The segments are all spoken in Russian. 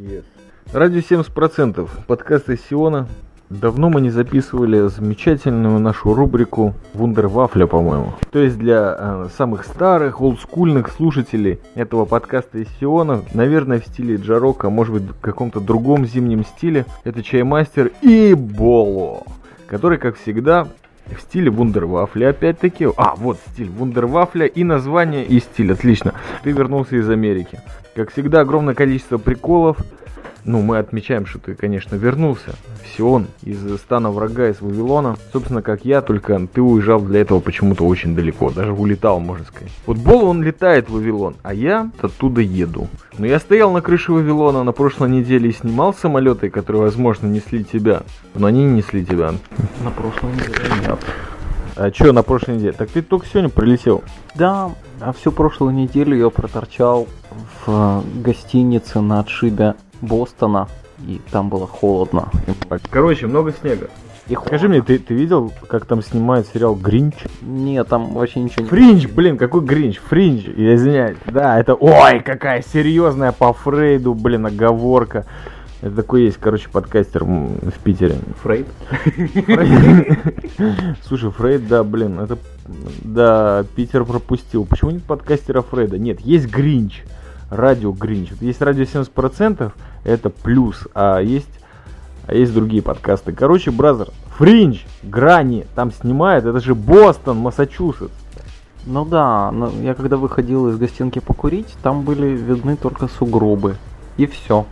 Yes. Радио 70%. Подкаст из Сиона. Давно мы не записывали замечательную нашу рубрику Вундервафля, по-моему. То есть для э, самых старых, олдскульных слушателей этого подкаста из Сиона, наверное, в стиле джарока, может быть, в каком-то другом зимнем стиле, это Чаймастер и Боло, который, как всегда, в стиле Вундервафля, опять-таки. А, вот стиль Вундервафля и название и стиль. Отлично. Ты вернулся из Америки. Как всегда, огромное количество приколов. Ну, мы отмечаем, что ты, конечно, вернулся Сион из стана врага, из Вавилона. Собственно, как я, только ты уезжал для этого почему-то очень далеко. Даже улетал, можно сказать. Вот Бол, он летает в Вавилон, а я оттуда еду. Но я стоял на крыше Вавилона на прошлой неделе и снимал самолеты, которые, возможно, несли тебя. Но они не несли тебя. На прошлой неделе нет. А что на прошлой неделе? Так ты только сегодня прилетел. Да, а всю прошлую неделю я проторчал в гостинице на отшибе Бостона, и там было холодно. Короче, много снега. И Скажи мне, ты, ты видел, как там снимают сериал Гринч? Нет, там вообще ничего не... Фринч, блин, какой Гринч? Фринч, я извиняюсь. Да, это, ой, какая серьезная по Фрейду, блин, оговорка. Это такой есть, короче, подкастер в Питере. Фрейд? Слушай, Фрейд, да, блин, это, да, Питер пропустил. Почему нет подкастера Фрейда? Нет, есть Гринч, радио Гринч. Вот есть радио 70%, это плюс, а есть, а есть другие подкасты. Короче, бразер, Фринч, Грани, там снимает, это же Бостон, Массачусетс. Ну да, но я когда выходил из гостинки покурить, там были видны только сугробы. И все.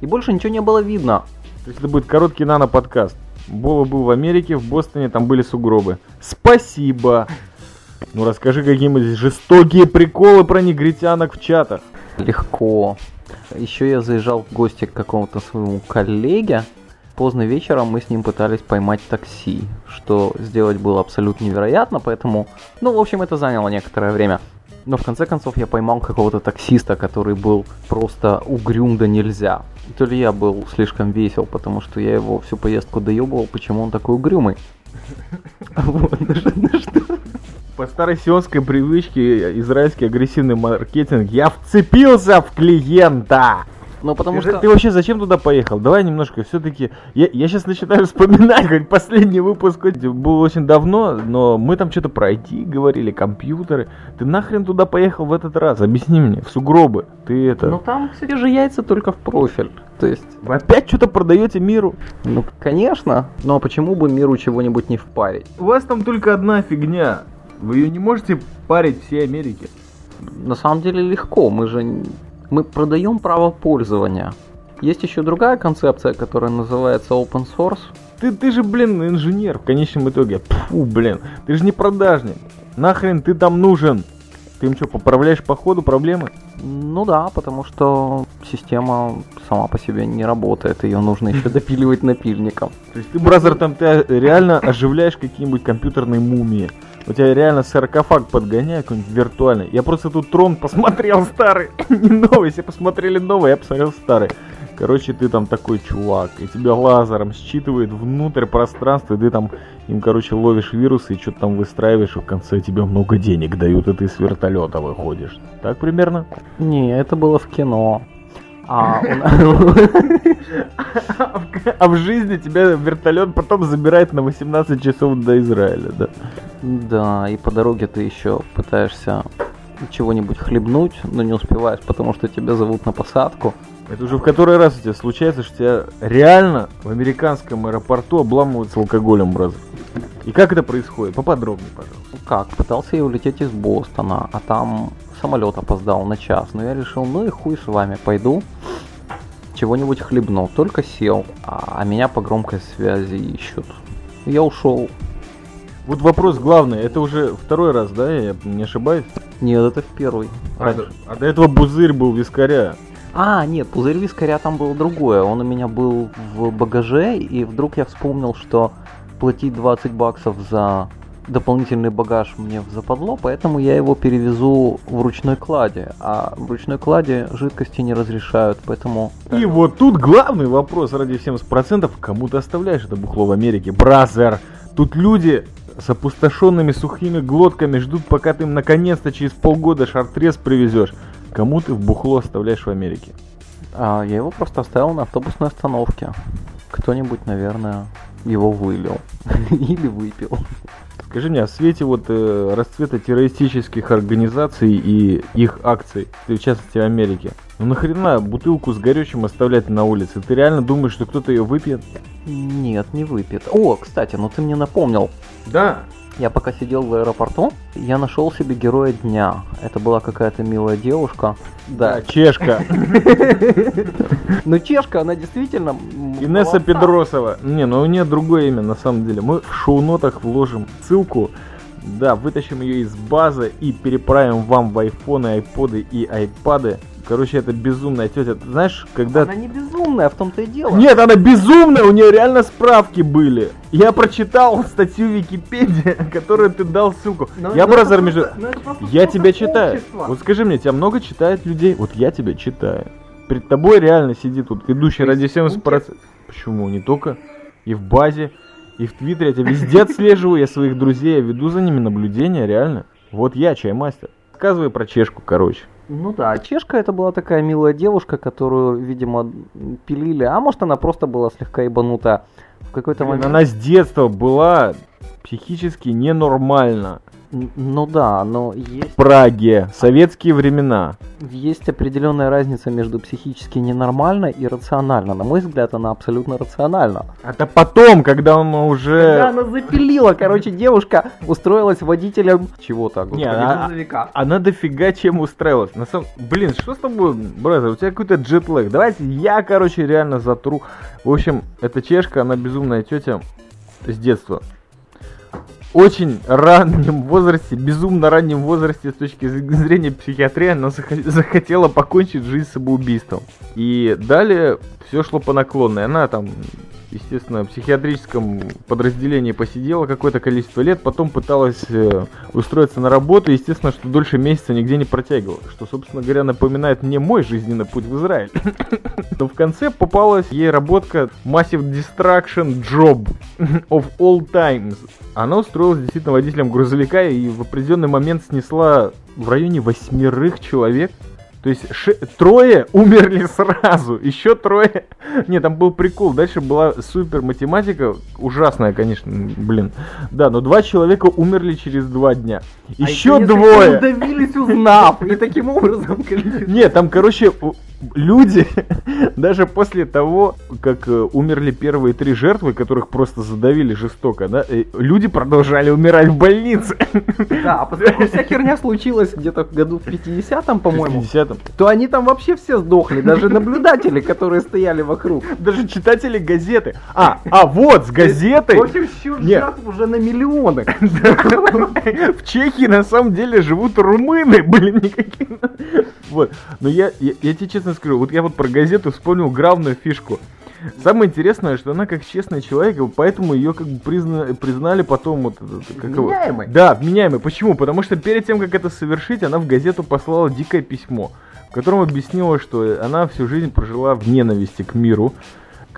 И больше ничего не было видно. То есть это будет короткий нано-подкаст. Бола был в Америке, в Бостоне, там были сугробы. Спасибо! Ну расскажи какие-нибудь жестокие приколы про негритянок в чатах. Легко. Еще я заезжал в гости к какому-то своему коллеге. Поздно вечером мы с ним пытались поймать такси, что сделать было абсолютно невероятно, поэтому, ну, в общем, это заняло некоторое время. Но в конце концов я поймал какого-то таксиста, который был просто угрюм да нельзя. То ли я был слишком весел, потому что я его всю поездку доебывал, почему он такой угрюмый. Вот, ну что-? По старой сионской привычке израильский агрессивный маркетинг я вцепился в клиента. Ну, потому ты, что... ты вообще зачем туда поехал? Давай немножко, все-таки. Я, я сейчас начинаю вспоминать, как последний выпуск хоть был очень давно, но мы там что-то про IT говорили, компьютеры. Ты нахрен туда поехал в этот раз? Объясни мне, в сугробы. Ты это. Ну, там, кстати же, яйца только в профиль. То есть, Вы опять что-то продаете миру? ну, конечно. А почему бы миру чего-нибудь не впарить? У вас там только одна фигня. Вы ее не можете парить всей Америке. На самом деле легко, мы же мы продаем право пользования. Есть еще другая концепция, которая называется open source. Ты, ты же, блин, инженер в конечном итоге. Фу, блин. Ты же не продажник. Нахрен ты там нужен? Ты им что, поправляешь по ходу проблемы? Ну да, потому что система сама по себе не работает, ее нужно еще допиливать напильником. То есть ты, бразер, там ты реально оживляешь какие-нибудь компьютерные мумии. У тебя реально саркофаг подгоняет какой-нибудь виртуальный. Я просто тут трон посмотрел старый, не новый. Все посмотрели новый, я посмотрел старый. Короче, ты там такой чувак, и тебя лазером считывает внутрь пространства, и ты там им, короче, ловишь вирусы и что-то там выстраиваешь, и в конце тебе много денег дают, и ты с вертолета выходишь. Так примерно? Не, это было в кино. А А в жизни тебя вертолет потом забирает на 18 часов до Израиля, да? Да, и по дороге ты еще пытаешься чего-нибудь хлебнуть, но не успеваешь, потому что тебя зовут на посадку. Это уже в который раз у тебя случается, что тебя реально в американском аэропорту обламывают с алкоголем, брат. И как это происходит? Поподробнее, пожалуйста. Ну как, пытался я улететь из Бостона, а там самолет опоздал на час. Но я решил, ну и хуй с вами, пойду чего-нибудь хлебну. Только сел, а, а меня по громкой связи ищут. Я ушел. Вот вопрос главный, это уже второй раз, да, я не ошибаюсь? Нет, это в первый. А, до- а до этого бузырь был вискаря. А, нет, пузырь вискаря там было другое. Он у меня был в багаже, и вдруг я вспомнил, что платить 20 баксов за дополнительный багаж мне западло, поэтому я его перевезу в ручной кладе. А в ручной кладе жидкости не разрешают, поэтому... И вот тут главный вопрос ради 70%, кому ты оставляешь это бухло в Америке? Бразер, тут люди с опустошенными сухими глотками ждут, пока ты им наконец-то через полгода шартрез привезешь. Кому ты в бухло оставляешь в Америке? А я его просто оставил на автобусной остановке. Кто-нибудь, наверное, его вылил. Или выпил. Скажи мне, а в свете вот э, расцвета террористических организаций и их акций, в частности в Америке, ну нахрена бутылку с горючим оставлять на улице? Ты реально думаешь, что кто-то ее выпьет? Нет, не выпьет. О, кстати, ну ты мне напомнил. Да. Я пока сидел в аэропорту, я нашел себе героя дня. Это была какая-то милая девушка. Да, чешка. Ну, чешка, она действительно... Инесса Педросова. Не, ну у нее другое имя на самом деле. Мы в шоу-нотах вложим ссылку. Да, вытащим ее из базы и переправим вам в айфоны, айподы и айпады. Короче, это безумная тетя. Ты знаешь, когда... Она не безумная, в том-то и дело. Нет, она безумная, у нее реально справки были. Я прочитал статью Википедии, которую ты дал ссылку. Но- я но бразер между... просто- но это просто Я тебя читаю. общества. Вот скажи мне, тебя много читает людей? Вот я тебя читаю. Перед тобой реально сидит вот ведущий ради Фейсбуке? 70%. Почему? Не только. И в базе, и в Твиттере. Я тебя везде отслеживаю, я своих друзей, я веду за ними наблюдения, реально. Вот я, чаймастер. Рассказывай про чешку, короче. Ну да, чешка это была такая милая девушка, которую, видимо, пилили, а может она просто была слегка ебанута. В какой-то момент... Она с детства была психически ненормальна. Ну да, но есть, В Праге, советские времена. есть определенная разница между психически ненормально и рационально. На мой взгляд, она абсолютно рациональна. Это потом, когда он уже... Когда она запилила, короче, девушка устроилась водителем чего-то, господи, Не, она- грузовика. Она дофига чем устраивалась. На самом... Блин, что с тобой, бразер? У тебя какой-то джетлэг. Давайте я, короче, реально затру. В общем, эта чешка, она безумная тетя с детства. Очень раннем возрасте, безумно раннем возрасте с точки зрения психиатрии, она захо- захотела покончить жизнь самоубийством. И далее все шло по наклонной. Она там, естественно, в психиатрическом подразделении посидела какое-то количество лет, потом пыталась э, устроиться на работу, естественно, что дольше месяца нигде не протягивала, что, собственно говоря, напоминает мне мой жизненный путь в Израиль. Но в конце попалась ей работка Massive Distraction Job of All Times. Она устроилась действительно водителем грузовика и в определенный момент снесла в районе восьмерых человек. То есть ше- трое умерли сразу, еще трое... Не, там был прикол. Дальше была супер математика, ужасная, конечно, блин. Да, но два человека умерли через два дня. А Еще если двое. Удавились, узнав, и таким образом Нет, там, короче, люди, даже после того, как э, умерли первые три жертвы, которых просто задавили жестоко, да, э, люди продолжали умирать в больнице. Да, а поскольку вся херня случилась где-то в году в 50-м, по-моему, В 50-м. то они там вообще все сдохли, даже наблюдатели, которые стояли вокруг. Даже читатели газеты. А, а вот, с газетой. В общем, счет жертв уже на миллионы. В Чехии на самом деле живут румыны, блин, никакие. Вот. Но я, я, я тебе честно скажу, вот я вот про газету вспомнил главную фишку. Самое интересное, что она как честный человек, поэтому ее как бы призна- признали потом вот это- как его- Вменяемой. Да, вменяемой. Почему? Потому что перед тем, как это совершить, она в газету послала дикое письмо, в котором объяснила, что она всю жизнь прожила в ненависти к миру,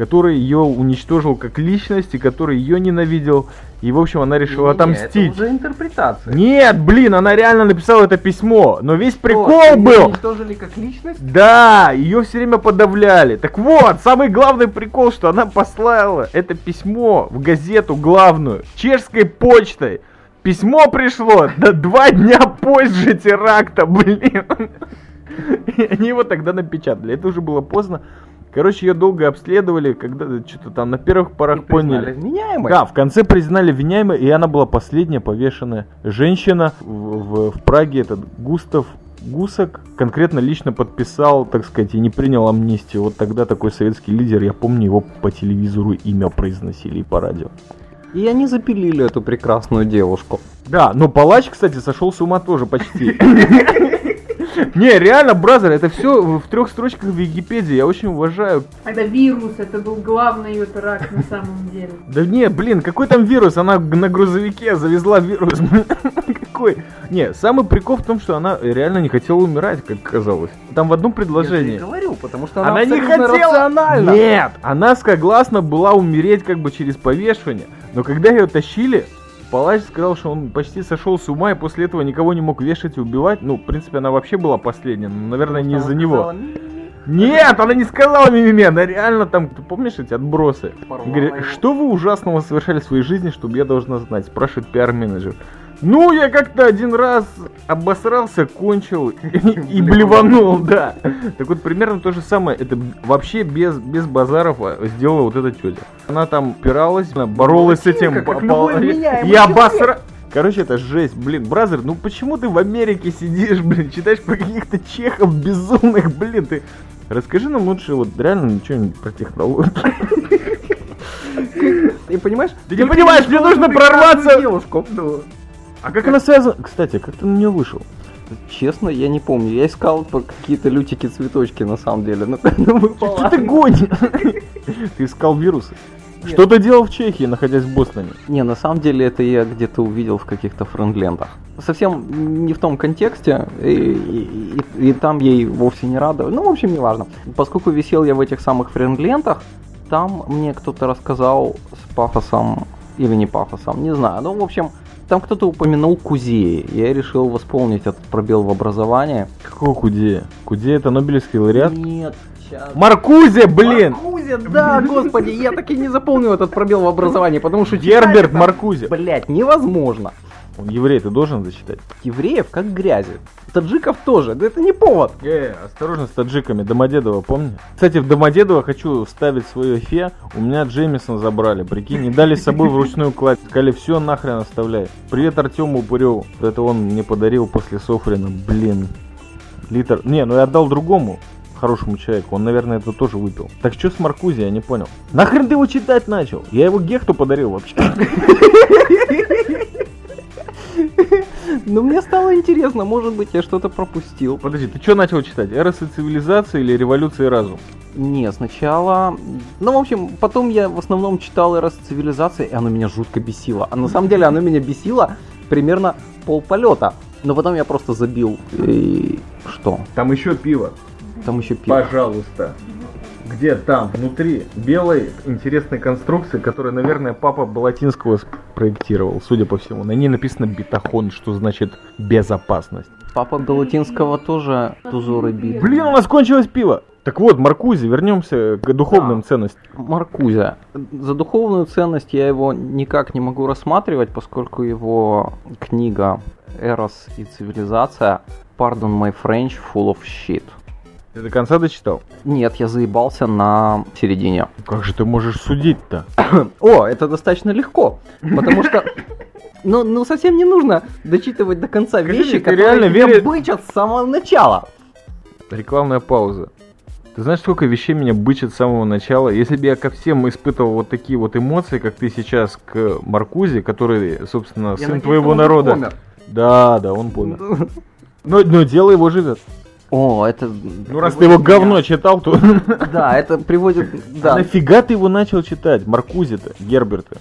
который ее уничтожил как личность и который ее ненавидел. И, в общем, она решила отомстить. Это уже интерпретация. Нет, блин, она реально написала это письмо, но весь прикол Что, её был. уничтожили как личность? Да, ее все время подавляли. Так вот, самый главный прикол, что она послала это письмо в газету главную, чешской почтой. Письмо пришло да, два дня позже теракта, блин. И они его тогда напечатали. Это уже было поздно. Короче, ее долго обследовали, когда что-то там на первых порах И поняли. вменяемой. Да, в конце признали виняемой, и она была последняя повешенная женщина в, в- в Праге. Этот Густав Гусак конкретно лично подписал, так сказать, и не принял амнистию. Вот тогда такой советский лидер, я помню, его по телевизору имя произносили и по радио. И они запилили эту прекрасную девушку. Да, но палач, кстати, сошел с ума тоже почти. Не, реально, бразер, это все в трех строчках в Википедии. Я очень уважаю Это вирус, это был главный ее рак на самом деле. Да не, блин, какой там вирус? Она на грузовике завезла вирус. Какой? Не, самый прикол в том, что она реально не хотела умирать, как казалось. Там в одном Я предложении. говорю, потому что она, Она не хотела. Нет, она согласна была умереть как бы через повешивание. Но когда ее тащили, палач сказал, что он почти сошел с ума и после этого никого не мог вешать и убивать. Ну, в принципе, она вообще была последняя, но, наверное, не из-за него. Нет, она не сказала мимиме, она реально там, ты помнишь эти отбросы? Говорит, что вы ужасного совершали в своей жизни, чтобы я должна знать? Спрашивает пиар-менеджер. Ну, я как-то один раз обосрался, кончил и, блеванул, да. Так вот, примерно то же самое. Это вообще без, без базаров а, сделала вот эта тетя. Она там пиралась, она боролась с этим. Я человек. обосра... Короче, это жесть, блин, бразер, ну почему ты в Америке сидишь, блин, читаешь про каких-то чехов безумных, блин, ты... Расскажи нам лучше вот реально что-нибудь про технологии. И понимаешь? Ты не понимаешь, мне нужно прорваться. девушку. А как она связана? Кстати, как ты на нее вышел? Честно, я не помню. Я искал по какие-то лютики-цветочки на самом деле. Ну, выпало. Что ты гонишь? Ты искал вирусы? Что ты делал в Чехии, находясь в Бостоне? Не, на самом деле это я где-то увидел в каких-то френд-лентах. Совсем не в том контексте, и, и- и- и там ей вовсе не рада. Ну, в общем, неважно. Поскольку висел я в этих самых френд-лентах, там мне кто-то рассказал с пафосом, или не пафосом, не знаю. Ну, в общем, там кто-то упомянул Кузеи. Я решил восполнить этот пробел в образовании. Какого Кудея? Кудея это Нобелевский лауреат? Нет, сейчас. Маркузе, блин! Маркузе, да, господи, я так и не запомнил этот пробел в образовании, потому что... Герберт Маркузе. Блять, невозможно. Он еврей, ты должен зачитать. Евреев как грязи. Таджиков тоже, да это не повод. Э, осторожно с таджиками. Домодедово, помни? Кстати, в Домодедово хочу вставить свое фе. У меня Джеймисон забрали. Прикинь, не дали с собой вручную кладь. Сказали, все нахрен оставляй. Привет Артему Упыреву. Это он мне подарил после Софрина. Блин. Литр. Не, ну я отдал другому хорошему человеку. Он, наверное, это тоже выпил. Так что с Маркузи, я не понял. Нахрен ты его читать начал? Я его Гехту подарил вообще. Но мне стало интересно, может быть, я что-то пропустил. Подожди, ты что начал читать? Эрос и цивилизация или революция и разум? Не, сначала... Ну, в общем, потом я в основном читал «Эрос цивилизации», и оно меня жутко бесило. А на самом деле оно меня бесило примерно полполета. Но потом я просто забил. И что? Там еще пиво. Там еще пиво. Пожалуйста. Где там, внутри белой интересной конструкции, которую, наверное, папа Балатинского спроектировал, судя по всему. На ней написано бетахон, что значит безопасность. Папа Белатинского тоже тузоры бит. Блин, у нас кончилось пиво! Так вот, Маркузи, вернемся к духовным Да. ценностям. Маркузя. За духовную ценность я его никак не могу рассматривать, поскольку его книга «Эрос и цивилизация» Pardon my French, full of shit. Ты до конца дочитал? Нет, я заебался на середине. Как же ты можешь судить-то? О, это достаточно легко, потому что ну, ну совсем не нужно дочитывать до конца Скажи вещи, которые реально веришь- бычат с самого начала. Рекламная пауза. Ты знаешь, сколько вещей меня бычит с самого начала? Если бы я ко всем испытывал вот такие вот эмоции, как ты сейчас к Маркузе, который, собственно, сын твоего народа. Да, да, он помер. Но, но дело его живет. О, это... Ну, раз ты его говно читал, то... Да, это приводит... А Да, нафига ты его начал читать? Маркузи-то, Герберта.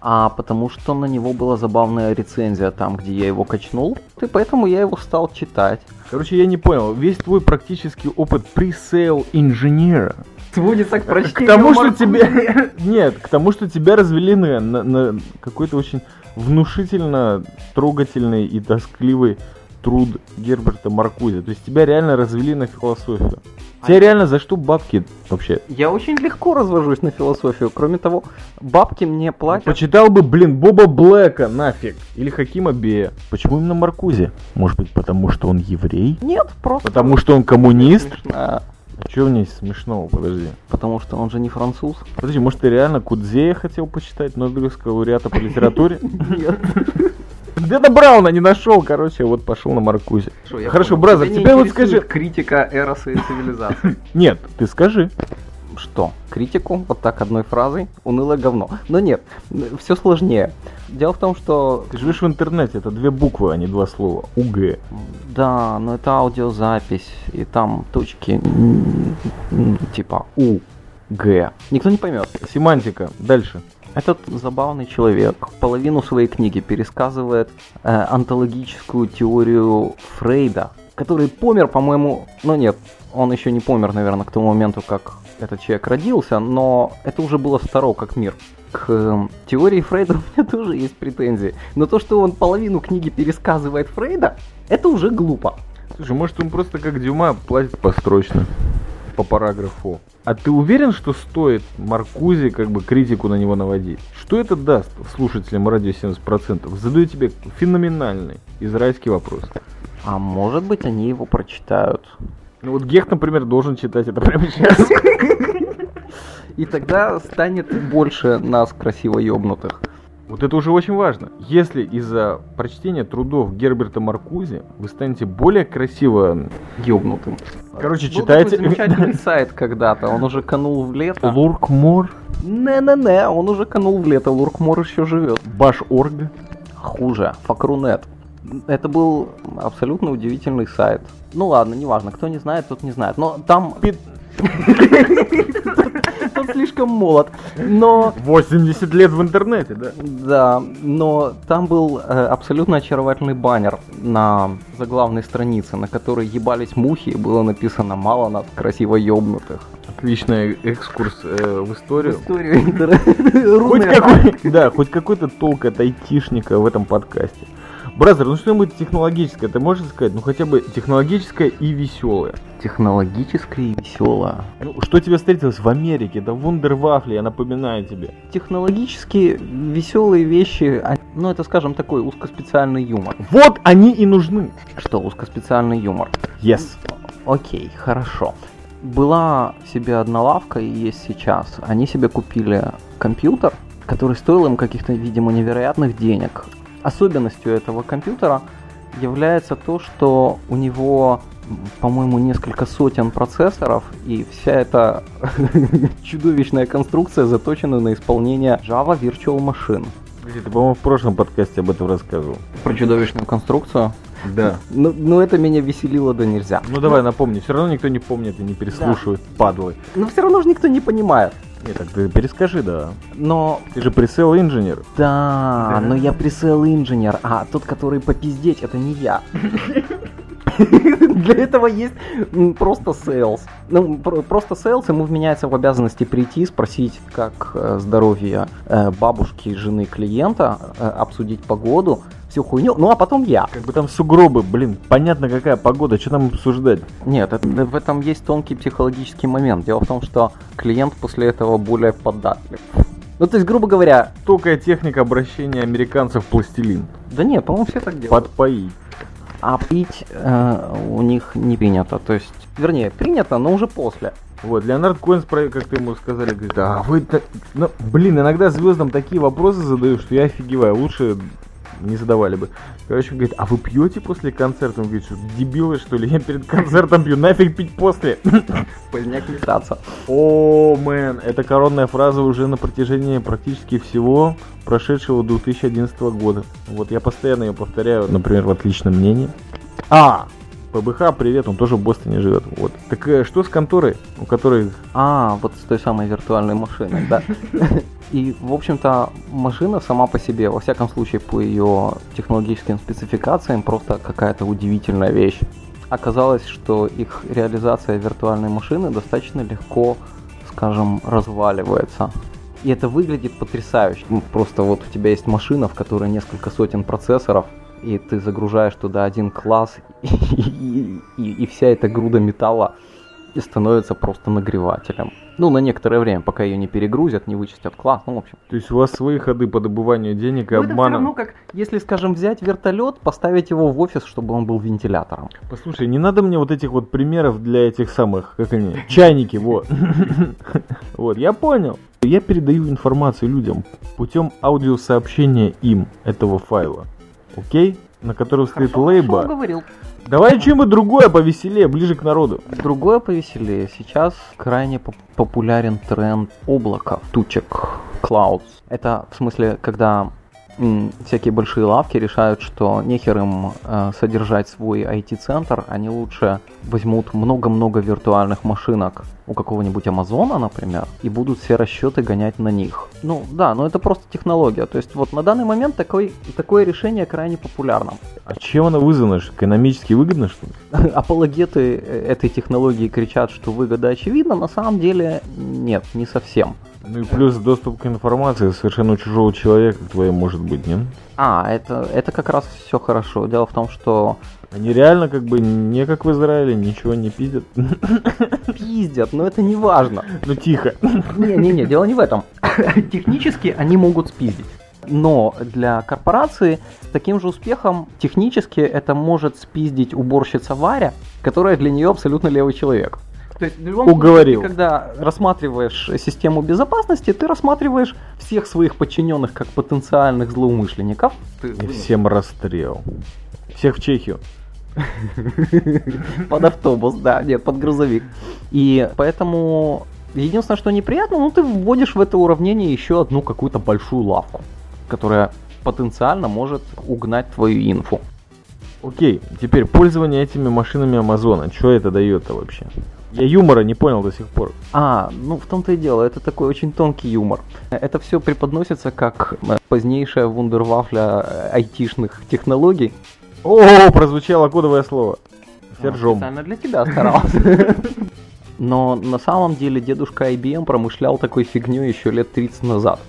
А потому что на него была забавная рецензия там, где я его качнул, и поэтому я его стал читать. Короче, я не понял. Весь твой практический опыт пресейл инженера Сводится к к тому, что тебя... Нет, к тому, что тебя развели на, на- на какой-то очень внушительно трогательный и тоскливый труд Герберта Маркузи. То есть тебя реально развели на философию. Тебя реально за что бабки вообще? Я очень легко развожусь на философию. Кроме того, бабки мне платят. Почитал бы, блин, Боба Блэка нафиг. Или Хакима Бея. Почему именно Маркузи? Может быть, потому что он еврей? Нет, просто... Потому что он коммунист? смешно. Что в ней смешного? Подожди. Потому что он же не француз. Подожди, может ты реально Кудзея хотел почитать, Нобелевского лауреата по литературе? Нет. Где-то Брауна не нашел, короче, вот пошел на Маркузе. Хорошо, бразер, Тебя не теперь вот скажи... критика эроса и цивилизации. Нет, ты скажи. Что? Критику? Вот так одной фразой? Унылое говно. Но нет, все сложнее. Дело в том, что Ты живешь в интернете, это две буквы, а не два слова. УГ. Да, но это аудиозапись, и там точки типа У, Г. Никто не поймет. Семантика. Дальше. Этот забавный человек половину своей книги пересказывает э, онтологическую теорию Фрейда, который помер, по-моему, ну нет, он еще не помер, наверное, к тому моменту, как этот человек родился, но это уже было второго как мир. К э, теории Фрейда у меня тоже есть претензии. Но то, что он половину книги пересказывает Фрейда, это уже глупо. Слушай, может он просто как Дюма платит построчно. По параграфу. А ты уверен, что стоит Маркузи как бы критику на него наводить? Что это даст слушателям радио 70%? Задаю тебе феноменальный израильский вопрос. А может быть они его прочитают. Ну вот Гех, например, должен читать это прямо сейчас. И тогда станет больше нас красиво ёбнутых. Вот это уже очень важно. Если из-за прочтения трудов Герберта Маркузи вы станете более красиво... Ёбнутым. Короче, Был читайте... такой замечательный сайт когда-то, он уже канул в лето. Луркмор, Не-не-не, он уже канул в лето, Луркмор еще живет. Баш.орг. Хуже, Факрунет. Это был абсолютно удивительный сайт. Ну ладно, неважно, кто не знает, тот не знает. Но там... Тот слишком молод. Но 80 лет в интернете, да? Да, но там был э, абсолютно очаровательный баннер на заглавной странице, на которой ебались мухи, и было написано «Мало нас красиво ёбнутых». Отличный экскурс э, в историю. Историю интернета. Хоть какой, да, хоть какой-то толк от айтишника в этом подкасте. Brother, ну что-нибудь технологическое, ты можешь сказать? Ну хотя бы технологическое и веселое. Технологическое и веселое. Ну, что тебе встретилось в Америке? Это вундервафли, я напоминаю тебе. Технологически веселые вещи, а- ну это, скажем, такой узкоспециальный юмор. Вот они и нужны. Что, узкоспециальный юмор? Yes. Okay, хорошо. Была себе одна лавка и есть сейчас. Они себе купили компьютер, который стоил им каких-то, видимо, невероятных денег. Особенностью этого компьютера является то, что у него, по-моему, несколько сотен процессоров, и вся эта чудовищная конструкция заточена на исполнение Java Virtual Machine. Ты, по-моему, в прошлом подкасте об этом рассказывал. Про чудовищную конструкцию. Да. Ну, ну, это меня веселило до нельзя. Ну давай напомни, все равно никто не помнит и не переслушивает, падлы. Но все равно же никто не понимает. Нет, так ты перескажи, да. Но Ты же пресел инженер. Да, но я пресел инженер, а тот, который попиздеть, это не я. Для этого есть просто sales. Ну, про- просто sales ему вменяется в обязанности прийти, спросить, как э, здоровье э, бабушки, жены клиента, э, обсудить погоду, всю хуйню. Ну, а потом я. Как бы там сугробы, блин, понятно какая погода, что там обсуждать? Нет, это- в этом есть тонкий психологический момент. Дело в том, что клиент после этого более податлив. Ну, то есть, грубо говоря, Тонкая техника обращения американцев в пластилин. да не, по-моему, все так делают. Подпоить. А пить э, у них не принято. То есть, вернее, принято, но уже после. Вот, Леонард спро- как ты ему сказали, говорит, а вы, ну, блин, иногда звездам такие вопросы задаю, что я офигеваю, лучше не задавали бы. Короче, он говорит, а вы пьете после концерта? Он говорит, что дебилы, что ли, я перед концертом пью, нафиг пить после. Поздняк летаться. О, мэн, это коронная фраза уже на протяжении практически всего прошедшего 2011 года. Вот я постоянно ее повторяю, например, в отличном мнении. А, ПБХ, привет, он тоже в Бостоне живет. Вот. Так э, что с конторой, у которой А, вот с той самой виртуальной машиной, да. И, в общем-то, машина сама по себе, во всяком случае, по ее технологическим спецификациям, просто какая-то удивительная вещь. Оказалось, что их реализация виртуальной машины достаточно легко, скажем, разваливается. И это выглядит потрясающе. Просто вот у тебя есть машина, в которой несколько сотен процессоров, и ты загружаешь туда один класс, и, и- и вся эта груда металла становится просто нагревателем. Ну, на некоторое время, пока ее не перегрузят, не вычистят класс. Ну, в общем. То есть у вас свои ходы по добыванию денег и Ну, это все обмана. равно как, если, скажем, взять вертолет, поставить его в офис, чтобы он был вентилятором. Послушай, не надо мне вот этих вот примеров для этих самых, как они, чайники, вот. Вот, я понял. Я передаю информацию людям путем аудиосообщения им этого файла. Окей? На котором стоит лейба. говорил. Давай что-нибудь другое повеселее, ближе к народу. Другое повеселее. Сейчас крайне поп- популярен тренд облака, тучек, clouds. Это в смысле, когда всякие большие лавки решают, что нехер им э, содержать свой IT-центр, они лучше возьмут много-много виртуальных машинок у какого-нибудь Амазона, например, и будут все расчеты гонять на них. Ну да, но это просто технология. То есть вот на данный момент такой, такое решение крайне популярно. А чем оно вызвано? Экономически выгодно, что ли? апологеты э, этой технологии кричат, что выгода очевидна, на самом деле нет, не совсем. Ну и плюс доступ к информации совершенно чужого человека твоей может быть, не? А, это, это как раз все хорошо. Дело в том, что Они реально как бы не как в Израиле, ничего не пиздят. пиздят, но это не важно. Ну тихо. Не-не-не, дело не в этом. Технически они могут спиздить. Но для корпорации с таким же успехом технически это может спиздить уборщица Варя, которая для нее абсолютно левый человек. То есть в любом Уговорил. случае, когда рассматриваешь систему безопасности, ты рассматриваешь всех своих подчиненных как потенциальных злоумышленников. Ты И всем расстрел. Всех в Чехию. под автобус, да, нет, под грузовик. И поэтому единственное, что неприятно, ну ты вводишь в это уравнение еще одну какую-то большую лавку, которая потенциально может угнать твою инфу. Окей, теперь пользование этими машинами Амазона. Что это дает-то вообще? Я юмора не понял до сих пор. А, ну в том-то и дело, это такой очень тонкий юмор. Это все преподносится как э, позднейшая вундервафля э, айтишных технологий. О, прозвучало кодовое слово. Сержом. Специально для тебя старался. Но на самом деле дедушка IBM промышлял такой фигней еще лет 30 назад.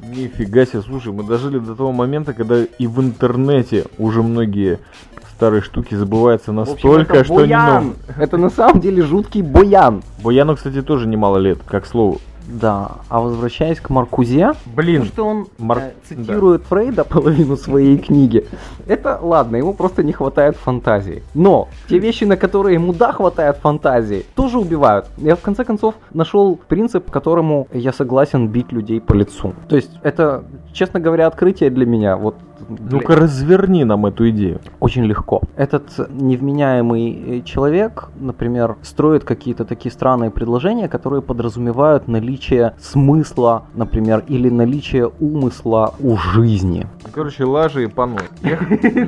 Нифига себе, слушай, мы дожили до того момента, когда и в интернете уже многие старые штуки общем, настолько, это что не ну. Это на самом деле жуткий буян. Бояну, кстати, тоже немало лет, как слову. Да, а возвращаясь к Маркузе, Блин, то, что он Мар- э, цитирует Фрейда половину своей книги, это ладно, ему просто не хватает фантазии. Но те вещи, на которые ему да хватает фантазии, тоже убивают. Я в конце концов нашел принцип, которому я согласен бить людей по лицу. То есть это, честно говоря, открытие для меня. Вот ну-ка разверни нам эту идею. очень легко. Этот невменяемый э, человек, например, строит какие-то такие странные предложения, которые подразумевают наличие смысла, например, или наличие умысла у жизни. Короче, лажи и. Я-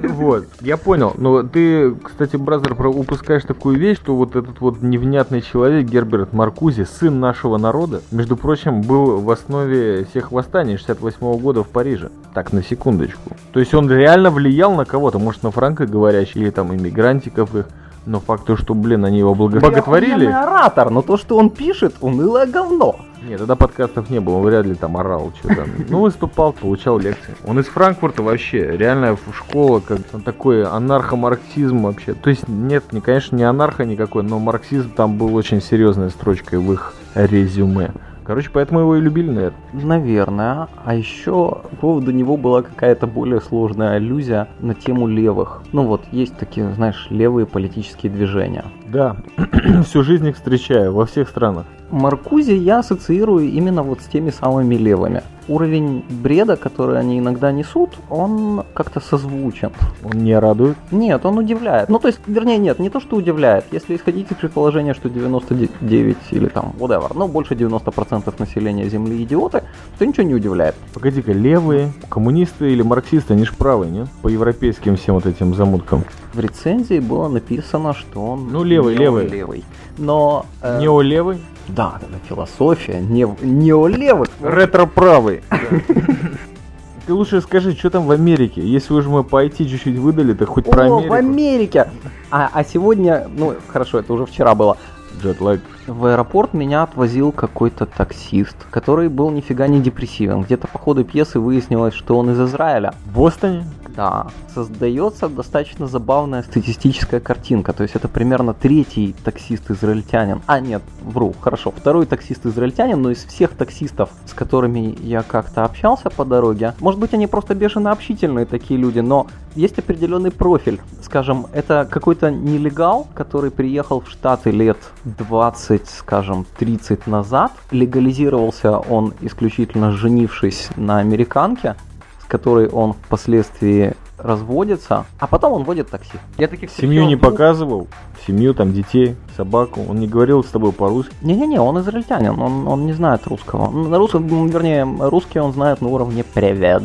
Вот, я понял. Но ты, кстати, бразер, упускаешь такую вещь, что вот этот вот невнятный человек, Герберт Маркузи, сын нашего народа, между прочим, был в основе всех восстаний 68 года в Париже. Так, на секундочку. То есть он реально влиял на кого-то, может, на франкоговорящих или там иммигрантиков их. Но факт то, что, блин, они его благо- боготворили... Охуенный оратор, но то, что он пишет, унылое говно. Нет, тогда подкастов не было, он вряд ли там орал что-то. Ну, выступал, получал лекции. Он из Франкфурта вообще, реально в- школа, как он такой анархомарксизм вообще. То есть, нет, не, конечно, не анархо никакой, но марксизм там был очень серьезной строчкой в их резюме. Короче, поэтому его и любили, наверное. Наверное. А еще по поводу него была какая-то более сложная аллюзия на тему левых. Ну вот, есть такие, знаешь, левые политические движения. Да, всю жизнь их встречаю во всех странах. Маркузи я ассоциирую именно вот с теми самыми левыми. Уровень бреда, который они иногда несут, он как-то созвучен. Он не радует. Нет, он удивляет. Ну, то есть, вернее, нет, не то, что удивляет. Если исходить из предположения, что 99 или там, whatever, ну, больше 90% населения Земли идиоты, то ничего не удивляет. Погоди-ка, левые, коммунисты или марксисты, они ж правые, нет? По европейским всем вот этим замуткам. В рецензии было написано, что он Ну, левый, левый. левый. Но э, Неолевый? да, это философия, не, неолевый. Ретро-правый. Ты лучше скажи, что там в Америке? Если уж мы по IT чуть-чуть выдали, то хоть про Америку. в Америке! А, а сегодня, ну хорошо, это уже вчера было. Джетлаг. В аэропорт меня отвозил какой-то таксист, который был нифига не депрессивен. Где-то по ходу пьесы выяснилось, что он из Израиля. В Бостоне? Да, создается достаточно забавная статистическая картинка. То есть это примерно третий таксист-израильтянин. А, нет, вру, хорошо, второй таксист-израильтянин, но из всех таксистов, с которыми я как-то общался по дороге, может быть, они просто бешено общительные такие люди, но есть определенный профиль. Скажем, это какой-то нелегал, который приехал в Штаты лет 20, скажем, 30 назад. Легализировался он исключительно женившись на американке, которой он впоследствии разводится, а потом он водит такси. Я таких Семью не ну, показывал? Семью, там, детей, собаку? Он не говорил с тобой по-русски? Не-не-не, он израильтянин, он, он не знает русского. На русском, вернее, русский он знает на уровне «привет».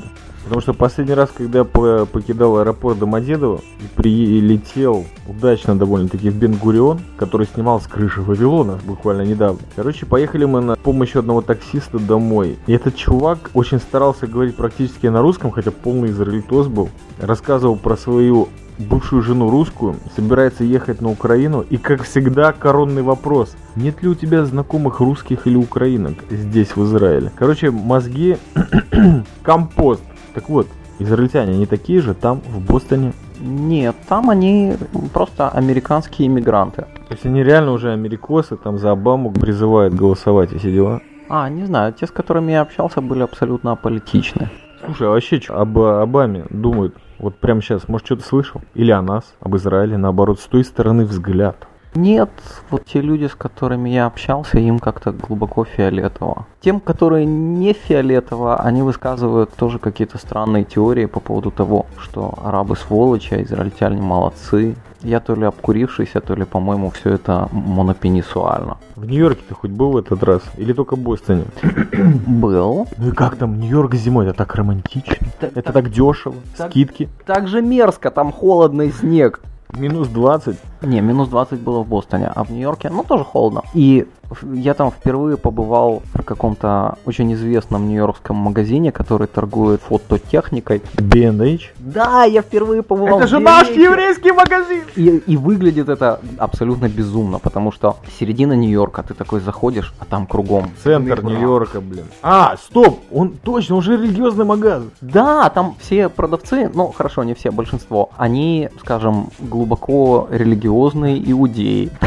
Потому что последний раз, когда я по- покидал аэропорт Домодедово и прилетел удачно довольно-таки в Бенгурион, который снимал с крыши Вавилона буквально недавно. Короче, поехали мы на помощь одного таксиста домой. И этот чувак очень старался говорить практически на русском, хотя полный израильтоз был. Рассказывал про свою бывшую жену русскую, собирается ехать на Украину, и, как всегда, коронный вопрос. Нет ли у тебя знакомых русских или украинок здесь, в Израиле? Короче, мозги компост. Так вот, израильтяне, они такие же там, в Бостоне. Нет, там они просто американские иммигранты. То есть они реально уже америкосы, там за Обаму призывают голосовать и все дела. А, не знаю, те, с которыми я общался, были абсолютно аполитичны. Слушай, а вообще что об Обаме думают? Вот прямо сейчас, может, что-то слышал? Или о нас, об Израиле, наоборот, с той стороны взгляд. Нет, вот те люди, с которыми я общался, им как-то глубоко фиолетово. Тем, которые не фиолетово, они высказывают тоже какие-то странные теории по поводу того, что арабы сволочи, а израильтяне молодцы. Я то ли обкурившийся, то ли, по-моему, все это монопенисуально. В Нью-Йорке ты хоть был в этот раз? Или только в Бостоне? Был. Ну и как там, Нью-Йорк зимой? Это так романтично. Это так дешево. так- Скидки. Так же мерзко, там холодный снег. Минус 20. Не, минус 20 было в Бостоне, а в Нью-Йорке, ну, тоже холодно. И я там впервые побывал в каком-то очень известном нью-йоркском магазине, который торгует фототехникой. B&H. Да, я впервые побывал в B&H. еврейский магазин! И, и выглядит это абсолютно безумно, потому что середина Нью-Йорка, ты такой заходишь, а там кругом. Центр Нью-Йорка, блин. А, стоп! Он точно, уже религиозный магазин. Да, там все продавцы, ну хорошо, не все, большинство, они, скажем, глубоко религиозные иудеи.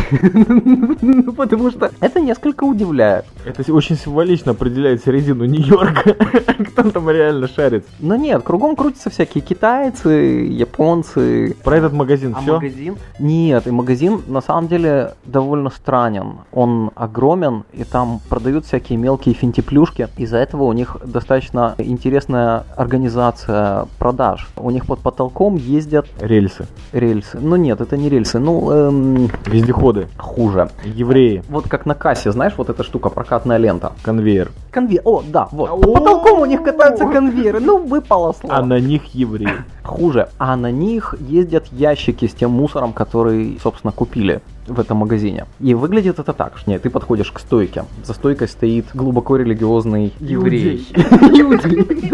Ну, Потому что это несколько удивляет. Это очень символично определяет середину Нью-Йорка. Кто там реально шарит. Но нет, кругом крутятся всякие китайцы, японцы. Про этот магазин А все? магазин? Нет, и магазин на самом деле довольно странен. Он огромен, и там продают всякие мелкие финтиплюшки. Из-за этого у них достаточно интересная организация продаж. У них под потолком ездят Рельсы. рельсы. Ну нет, это не рельсы, ну эм, Вездеходы. хуже. Евреи. Вот как на кассе, знаешь, вот эта штука, прокатная лента. Конвейер. Конвейер. О, да, вот. Под потолком у них катаются конвейеры. Ну, выпало слово. А на них евреи. Хуже. А на них ездят ящики с тем мусором, который, собственно, купили в этом магазине. И выглядит это так. что Нет, ты подходишь к стойке. За стойкой стоит глубоко религиозный еврей. Иудей.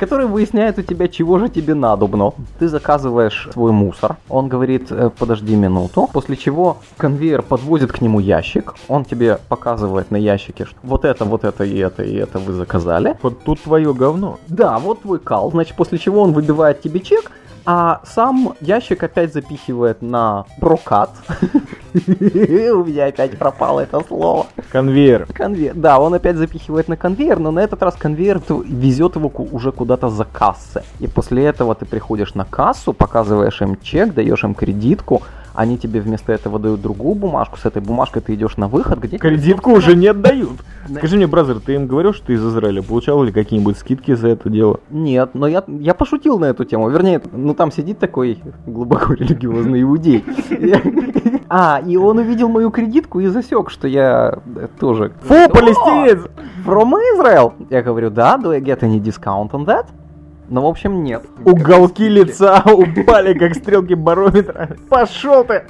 Который выясняет у тебя, чего же тебе надобно. Ты заказываешь свой мусор. Он говорит, «Э, подожди минуту. После чего конвейер подвозит к нему ящик. Он тебе показывает на ящике, что вот это, вот это и это, и это вы заказали. Вот тут твое говно. Да, вот твой кал. Значит, после чего он выбивает тебе чек, а сам ящик опять запихивает на прокат. У меня опять пропало это слово. Конвейер. Конвейер. Да, он опять запихивает на конвейер, но на этот раз конвейер везет его уже куда-то за кассы. И после этого ты приходишь на кассу, показываешь им чек, даешь им кредитку, они тебе вместо этого дают другую бумажку, с этой бумажкой ты идешь на выход, где... Кредитку уже не отдают. Да. Скажи мне, бразер, ты им говорил, что ты из Израиля? Получал ли какие-нибудь скидки за это дело? Нет, но я, я пошутил на эту тему. Вернее, ну там сидит такой глубоко религиозный иудей. А, и он увидел мою кредитку и засек, что я э, тоже... Фу, палестинец! From Israel! Я говорю, да, do I get any discount on that? Ну, в общем, нет. Уголки лица упали, как стрелки барометра. Пошел ты!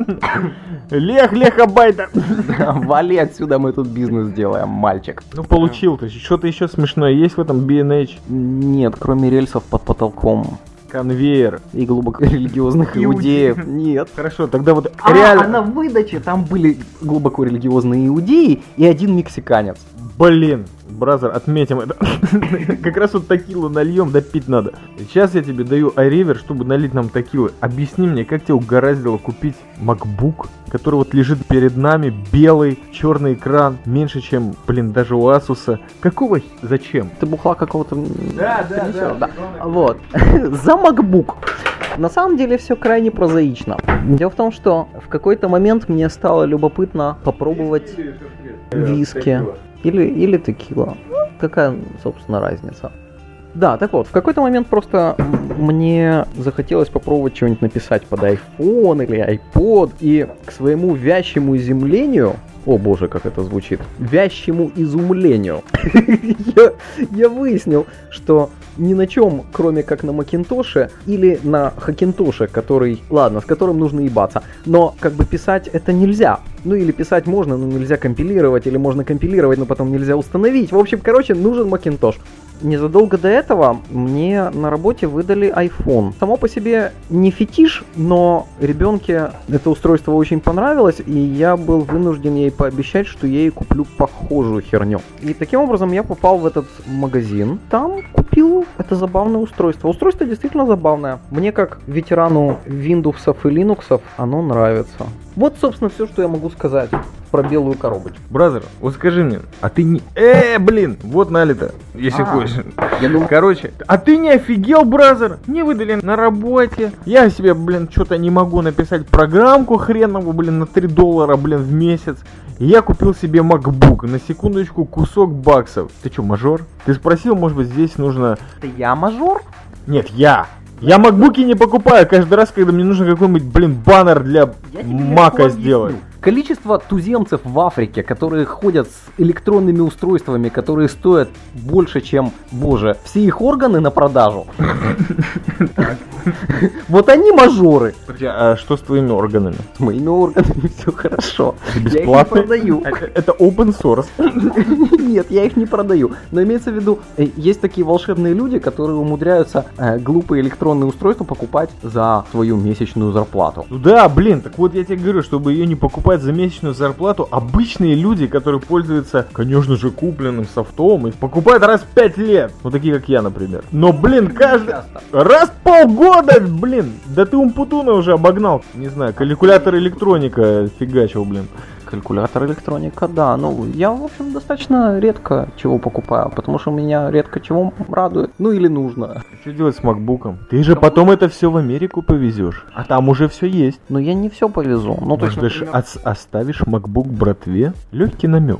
Лех, леха, байда! Вали отсюда, мы тут бизнес делаем, мальчик. Ну, получил ты. Что-то еще смешное есть в этом B&H? Нет, кроме рельсов под потолком Конвейер. и глубоко религиозных иудеев. Нет. Хорошо, тогда вот А, реально... а на выдаче там были глубоко религиозные иудеи и один мексиканец. Блин, бразер, отметим это. Как раз вот текилу нальем, да пить надо. Сейчас я тебе даю айривер, чтобы налить нам текилы. Объясни мне, как тебе угораздило купить MacBook, который вот лежит перед нами, белый, черный экран, меньше, чем, блин, даже у Asus. Какого? Зачем? Ты бухла какого-то... м, Да, да, принесёшь, Вот. За MacBook. На самом деле все крайне прозаично. Дело в том, что в какой-то момент мне стало любопытно попробовать виски или, или текила. Ну, Какая, собственно, разница? Да, так вот, в какой-то момент просто мне захотелось попробовать что-нибудь написать под iPhone или iPod, и к своему вящему изумлению, о боже, как это звучит, вящему изумлению, я, я выяснил, что ни на чем, кроме как на Макинтоше или на Хакинтоше, который, ладно, с которым нужно ебаться, но как бы писать это нельзя. Ну или писать можно, но нельзя компилировать, или можно компилировать, но потом нельзя установить. В общем, короче, нужен Macintosh. Незадолго до этого мне на работе выдали iPhone. Само по себе не фетиш, но ребенке это устройство очень понравилось, и я был вынужден ей пообещать, что я ей куплю похожую херню. И таким образом я попал в этот магазин. Там купил это забавное устройство. Устройство действительно забавное. Мне как ветерану Windows и Linux оно нравится. Вот, собственно, все, что я могу сказать про белую коробочку. Brother, вот скажи мне, а ты не... Э, блин, вот налито, если А, хочешь. Я думал, Короче, а ты не офигел, brother? Не выдали на работе. Я себе, блин, что-то не могу написать программку хренову, блин, на 3 доллара, блин, в месяц. Я купил себе MacBook, на секундочку, кусок баксов. Ты что, мажор? Ты спросил, может быть, здесь нужно... это я мажор? Нет, я. Я макбуки не покупаю каждый раз, когда мне нужно какой-нибудь, блин, баннер для мака сделать. объясню. Количество туземцев в Африке, которые ходят с электронными устройствами, которые стоят больше, чем, боже, все их органы на продажу. Вот они мажоры. А что с твоими органами? С моими органами все хорошо. Ты Я их не продаю. Это это open source. Нет, я их не продаю. Но имеется в виду, э, есть такие волшебные люди, которые умудряются э, глупые электронные устройства покупать за свою месячную зарплату. Да, блин, так вот я тебе говорю, чтобы ее не покупать за месячную зарплату, обычные люди, которые пользуются, конечно же, купленным софтом, их покупают раз в пять лет. Вот такие, как я, например. Но, блин, каждый... Раз в полгода, блин! Да ты Умпутуна уже обогнал. Не знаю, калькулятор электроника фигачил, блин. Калькулятор электроника, да. Ну, я, в общем, достаточно редко чего покупаю, потому что меня редко чего радует. Ну или нужно. Что делать с макбуком? Ты же потом это все в Америку повезешь. А там уже все есть. Но я не все повезу. Ну, то есть, например, ос- оставишь макбук братве? Легкий намек.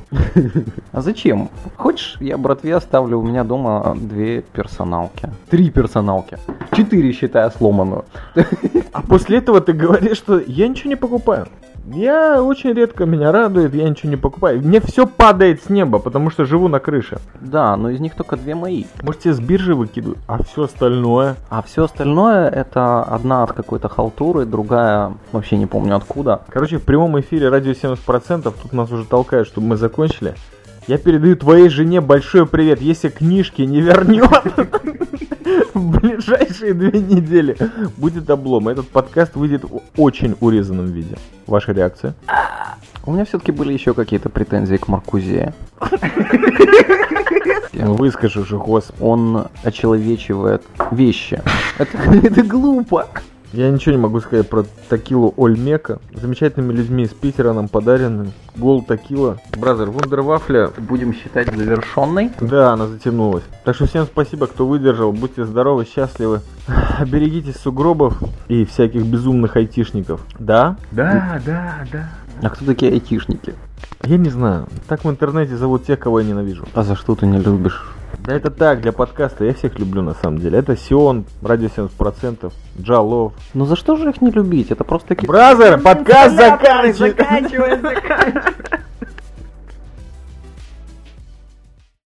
А зачем? Хочешь, я братве оставлю у меня дома две персоналки. Три персоналки. Четыре, считая сломанную. А после этого ты говоришь, что я ничего не покупаю. Я очень редко меня радует, я ничего не покупаю. Мне все падает с неба, потому что живу на крыше. Да, но из них только две мои. Может, тебе с биржи выкидывают, а все остальное. А все остальное это одна от какой-то халтуры, другая вообще не помню откуда. Короче, в прямом эфире радио 70%, тут нас уже толкают, чтобы мы закончили. Я передаю твоей жене большой привет, если книжки не вернет ближайшие две недели. Будет облом. Этот подкаст выйдет в очень урезанном виде. Ваша реакция? У меня все-таки были еще какие-то претензии к Маркузе. Выскажи же, господи. Он очеловечивает вещи. Это, это глупо. Я ничего не могу сказать про текилу Olmeca. Замечательными людьми из Питера нам подарены. Gold текила. Brother, вундервафля. Будем считать завершенной. Да, она затянулась. Так что всем спасибо, кто выдержал. Будьте здоровы, счастливы. Берегитесь сугробов и всяких безумных айтишников. Да? Да, да, да. А кто такие айтишники? Я не знаю. Так в интернете зовут тех, кого я ненавижу. А за что ты не любишь? Да это так, для подкаста. Я всех люблю на самом деле. Это Сион, радио 70%, Джалов. Ну за что же их не любить? Это просто такие... Brother, подкаст заканчивается. Заканчивай, заканчивай.